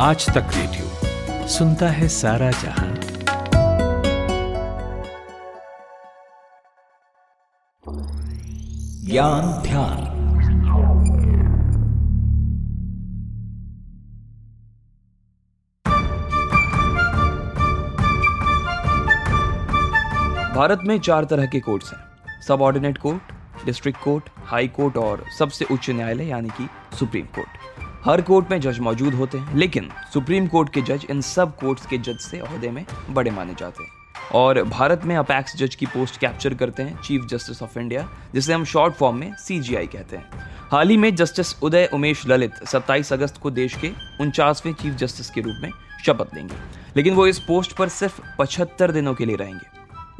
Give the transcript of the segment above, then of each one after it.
आज तक रेडियो सुनता है सारा जहाँ। ज्ञान ध्यान। भारत में चार तरह के कोर्ट्स हैं। Subordinate court, district court, high court और सबसे उच्च न्यायालय, यानी कि सुप्रीम कोर्ट। हर कोर्ट में जज मौजूद होते हैं, लेकिन सुप्रीम कोर्ट के जज इन सब कोर्ट्स के जज से अहदे में बड़े माने जाते हैं। और भारत में अपैक्स जज की पोस्ट कैप्चर करते हैं, चीफ जस्टिस ऑफ़ इंडिया, जिसे हम शॉर्ट फॉर्म में सी कहते हैं। हाल ही में जस्टिस उदय उमेश ललित 27 अगस्त को देश के उनचासवें चीफ जस्टिस के रूप में शपथ लेंगे। लेकिन वो इस पोस्ट पर सिर्फ़ पचहत्तर दिनों के लिए रहेंगे।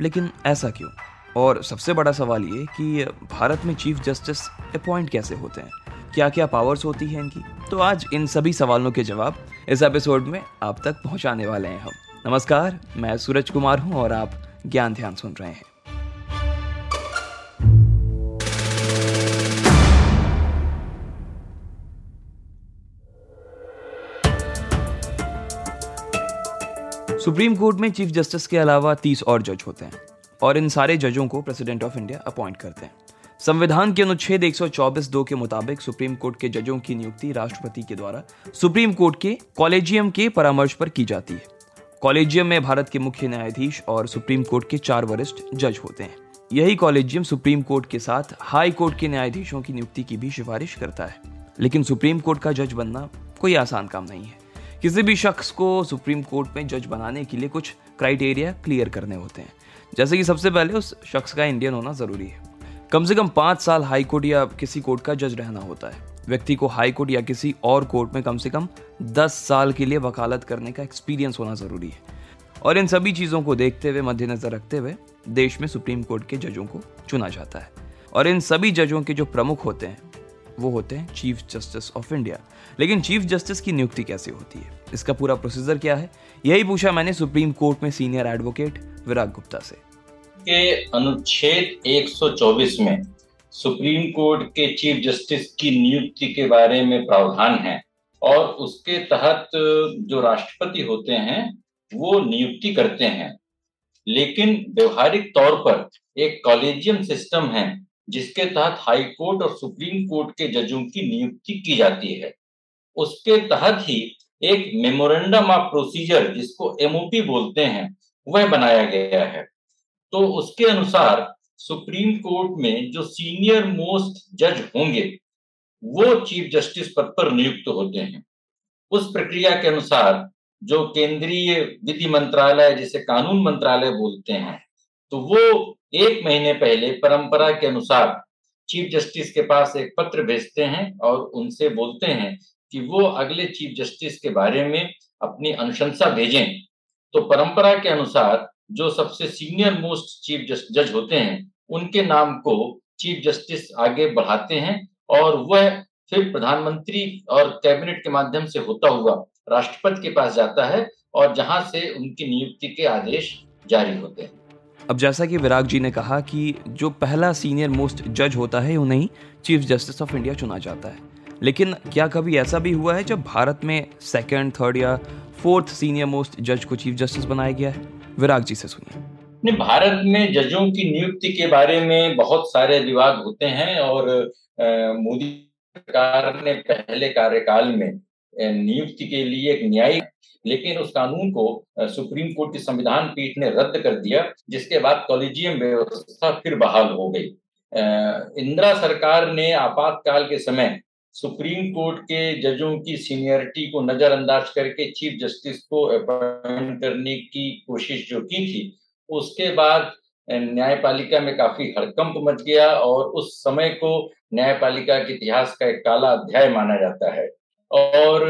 लेकिन ऐसा क्यों? और सबसे बड़ा सवाल ये कि भारत में चीफ जस्टिस अपॉइंट कैसे होते हैं? क्या क्या पावर्स होती है इनकी? तो आज इन सभी सवालों के जवाब इस एपिसोड में आप तक पहुँचाने वाले हैं हम। नमस्कार, मैं सूरज कुमार हूँ और आप ज्ञान ध्यान सुन रहे हैं। सुप्रीम कोर्ट में चीफ जस्टिस के अलावा तीस और जज होते हैं और इन सारे जजों को प्रेसिडेंट ऑफ़ इंडिया अपॉइंट करते हैं। संविधान के अनुच्छेद 124 दो के मुताबिक सुप्रीम कोर्ट के जजों की नियुक्ति राष्ट्रपति के द्वारा सुप्रीम कोर्ट के कॉलेजियम के परामर्श पर की जाती है। कॉलेजियम में भारत के मुख्य न्यायाधीश और सुप्रीम कोर्ट के चार वरिष्ठ जज होते हैं। यही कॉलेजियम सुप्रीम कोर्ट के साथ हाई कोर्ट के न्यायाधीशों की नियुक्ति की भी सिफारिश करता है। लेकिन सुप्रीम कोर्ट का जज बनना कोई आसान काम नहीं है। किसी भी शख्स को सुप्रीम कोर्ट में जज बनाने के लिए कुछ क्राइटेरिया क्लियर करने होते हैं। जैसे कि सबसे पहले उस शख्स का इंडियन होना ज़रूरी है। कम से कम पाँच साल हाई कोर्ट या किसी कोर्ट का जज रहना होता है। व्यक्ति को हाई कोर्ट या किसी और कोर्ट में कम से कम दस साल के लिए वकालत करने का एक्सपीरियंस होना ज़रूरी है। और इन सभी चीज़ों को देखते हुए, मद्देनजर रखते हुए, देश में सुप्रीम कोर्ट के जजों को चुना जाता है। और इन सभी जजों के जो प्रमुख होते हैं, वो होते हैं चीफ जस्टिस ऑफ़ इंडिया। लेकिन चीफ जस्टिस की नियुक्ति कैसे होती है? इसका पूरा प्रोसीजर क्या है? यही पूछा मैंने सुप्रीम कोर्ट में सीनियर एडवोकेट विराग गुप्ता से। के अनुच्छेद 124 में सुप्रीम कोर्ट के चीफ जस्टिस की नियुक्ति के बारे में प्रावधान है और उसके तहत जो राष्ट्रपति होते हैं, वो नियुक्ति करते हैं। लेकिन व्यवहारिक तौर पर एक कॉलेजियम सिस्टम है, जिसके तहत हाई कोर्ट और सुप्रीम कोर्ट के जजों की नियुक्ति की जाती है। उसके तहत ही एक मेमोरेंडम ऑफ़ प्रोसीजर, जिसको एमओपी बोलते हैं, वह बनाया गया है। तो उसके अनुसार सुप्रीम कोर्ट में जो सीनियर मोस्ट जज होंगे, वो चीफ जस्टिस पद पर नियुक्त होते हैं। उस प्रक्रिया के अनुसार जो केंद्रीय विधि मंत्रालय, जिसे कानून मंत्रालय बोलते हैं तो वो एक महीने पहले परंपरा के अनुसार चीफ जस्टिस के पास एक पत्र भेजते हैं और उनसे बोलते हैं कि वो अगले चीफ जस्टिस के बारे में अपनी अनुशंसा भेजें। तो परंपरा के अनुसार जो सबसे सीनियर मोस्ट चीफ जज होते हैं, उनके नाम को चीफ जस्टिस आगे बढ़ाते हैं और वह फिर प्रधानमंत्री और कैबिनेट के माध्यम से होता हुआ राष्ट्रपति के पास जाता है और जहाँ से उनकी नियुक्ति के आदेश जारी होते हैं। अब जैसा कि विराग जी ने कहा कि जो पहला सीनियर मोस्ट जज होता है, उन्हें चीफ जस्टिस ऑफ़ इंडिया चुना जाता है। लेकिन क्या कभी ऐसा भी हुआ है जब भारत में सेकंड थर्ड या फोर्थ सीनियर मोस्ट जज को चीफ जस्टिस बनाया गया है? विराग जी से सुनिए। भारत में जजों की नियुक्ति के बारे में बहुत सारे विवाद होते हैं और मोदी सरकार ने पहले कार्यकाल में नियुक्ति के लिए एक न्यायिक लेकिन उस कानून को सुप्रीम कोर्ट की संविधान पीठ ने रद्द कर दिया, जिसके बाद कॉलेजियम व्यवस्था फिर बहाल हो गई। इंदिरा सरकार ने आपातकाल के समय सुप्रीम कोर्ट के जजों की सीनियरिटी को नजरअंदाज करके चीफ जस्टिस को अपॉइंट करने की कोशिश जो की थी, उसके बाद न्यायपालिका में काफ़ी हड़कंप मच गया और उस समय को न्यायपालिका के इतिहास का एक काला अध्याय माना जाता है। और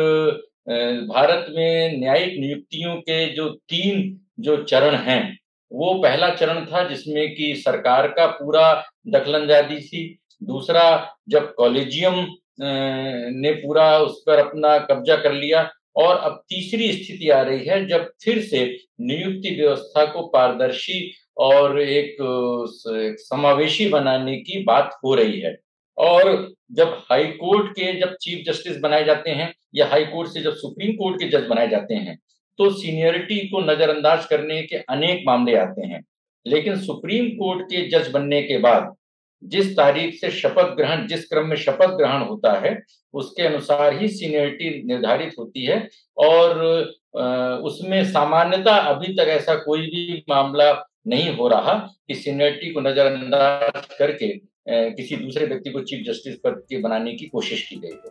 भारत में न्यायिक नियुक्तियों के जो तीन जो चरण हैं, वो पहला चरण था जिसमें कि सरकार का पूरा दखलंदाजी थी दूसरा, जब कॉलेजियम ने पूरा उस पर अपना कब्जा कर लिया और अब तीसरी स्थिति आ रही है, जब फिर से नियुक्ति व्यवस्था को पारदर्शी और एक समावेशी बनाने की बात हो रही है। और जब हाई कोर्ट के जब चीफ जस्टिस बनाए जाते हैं या हाई कोर्ट से जब सुप्रीम कोर्ट के जज बनाए जाते हैं तो सीनियरिटी को नजरअंदाज करने के अनेक मामले आते हैं। लेकिन सुप्रीम कोर्ट के जज बनने के बाद जिस तारीख से शपथ ग्रहण, जिस क्रम में शपथ ग्रहण होता है, उसके अनुसार ही सीनियरिटी निर्धारित होती है। और उसमें सामान्यता अभी तक ऐसा कोई भी मामला नहीं हो रहा कि सीनियरिटी को नजरअंदाज करके किसी दूसरे व्यक्ति को चीफ जस्टिस पद के बनाने की कोशिश की गई हो।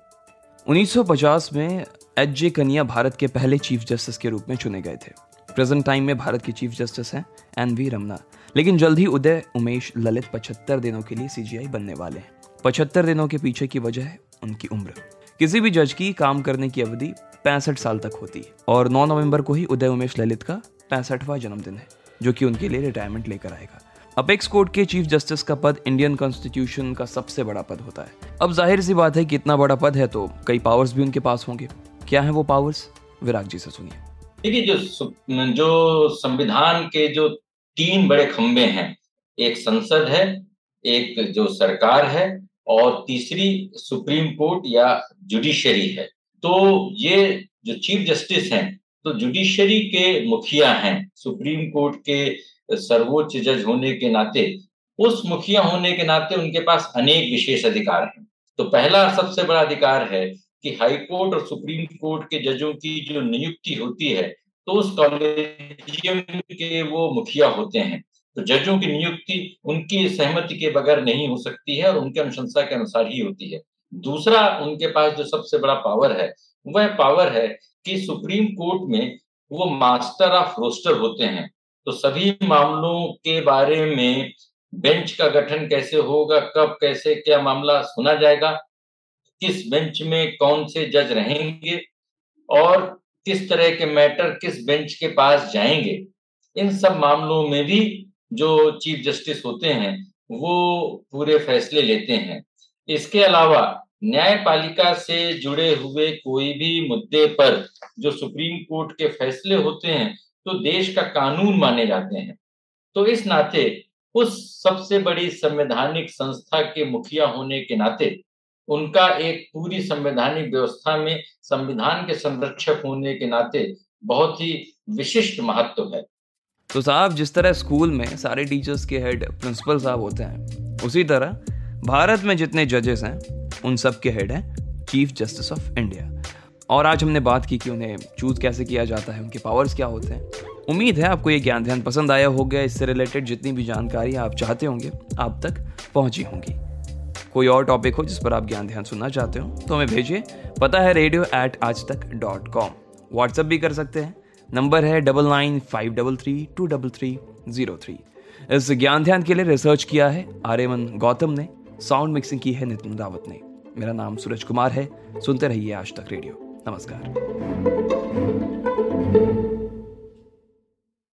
1950 में एच जे कनिया भारत के पहले चीफ जस्टिस के रूप में चुने गए थे। प्रेजेंट टाइम में भारत के चीफ जस्टिस हैं एन वी रमना। लेकिन जल्द ही उदय, उमेश, ललित पचहत्तर दिनों के लिए सीजीआई बनने वाले हैं। पचहत्तर दिनों के पीछे की वजह है उनकी उम्र। किसी भी जज की काम करने की अवधि पैंसठ साल तक होती है और 9 नवंबर को ही उदय, उमेश, ललित का पैंसठवा जन्मदिन है, जो कि उनके लिए रिटायरमेंट लेकर आएगा। अपेक्स कोर्ट के चीफ जस्टिस का पद इंडियन कॉन्स्टिट्यूशन का सबसे बड़ा पद होता है। अब ज़ाहिर सी बात है कि इतना बड़ा पद है तो कई पावर्स भी उनके पास होंगे। क्या है वो पावर्स विराग जी से सुनिए। देखिए, जो जो संविधान के जो तीन बड़े खंबे हैं। एक संसद है, एक जो सरकार है और तीसरी सुप्रीम कोर्ट या जुडिशरी है। तो ये जो चीफ जस्टिस हैं तो जुडिशरी के मुखिया हैं, सुप्रीम कोर्ट के सर्वोच्च जज होने के नाते, उस मुखिया होने के नाते उनके पास अनेक विशेष अधिकार हैं। तो पहला सबसे बड़ा अधिकार है कि हाई कोर्ट और सुप्रीम कोर्ट के जजों की जो नियुक्ति होती है तो उस कॉलेजियम के वो मुखिया होते हैं। तो जजों की नियुक्ति उनकी सहमति के बगैर नहीं हो सकती है और उनके अनुशंसा के अनुसार ही होती है। दूसरा उनके पास जो सबसे बड़ा पावर है, वह पावर है कि सुप्रीम कोर्ट में वो मास्टर ऑफ़ रोस्टर होते हैं। तो सभी मामलों के बारे में बेंच का गठन कैसे होगा, कब, कैसे, क्या मामला सुना जाएगा, किस बेंच में कौन से जज रहेंगे और किस तरह के मैटर किस बेंच के पास जाएँगे, इन सब मामलों में भी जो चीफ जस्टिस होते हैं, वो पूरे फैसले लेते हैं। इसके अलावा न्यायपालिका से जुड़े हुए कोई भी मुद्दे पर जो सुप्रीम कोर्ट के फैसले होते हैं तो देश का कानून माने जाते हैं। तो इस नाते उस सबसे बड़ी संवैधानिक संस्था के मुखिया होने के नाते उनका एक पूरी संवैधानिक व्यवस्था में संविधान के संरक्षक होने के नाते बहुत ही विशिष्ट महत्व है। तो साहब, जिस तरह स्कूल में सारे टीचर्स के हेड प्रिंसिपल साहब होते हैं, उसी तरह भारत में जितने जजेस हैं, उन सब के हेड हैं चीफ जस्टिस ऑफ़ इंडिया। और आज हमने बात की कि उन्हें चूज़ कैसे किया जाता है, उनके पावर्स क्या होते हैं। उम्मीद है आपको ये ज्ञान ध्यान पसंद आया होगा, इससे रिलेटेड जितनी भी जानकारी आप चाहते होंगे, आप तक पहुँची होंगी। कोई और टॉपिक हो जिस पर आप ज्ञान ध्यान सुनना चाहते हो तो हमें भेजिए। पता है रेडियो एट आज तक डॉट कॉम व्हाट्सएप भी कर सकते हैं। नंबर है double nine five double three two double three zero three इस ज्ञान ध्यान के लिए रिसर्च किया है आर्यमन गौतम ने। साउंड मिक्सिंग की है नितिन रावत ने। मेरा नाम सूरज कुमार है। सुनते रहिए आज तक रेडियो नमस्कार।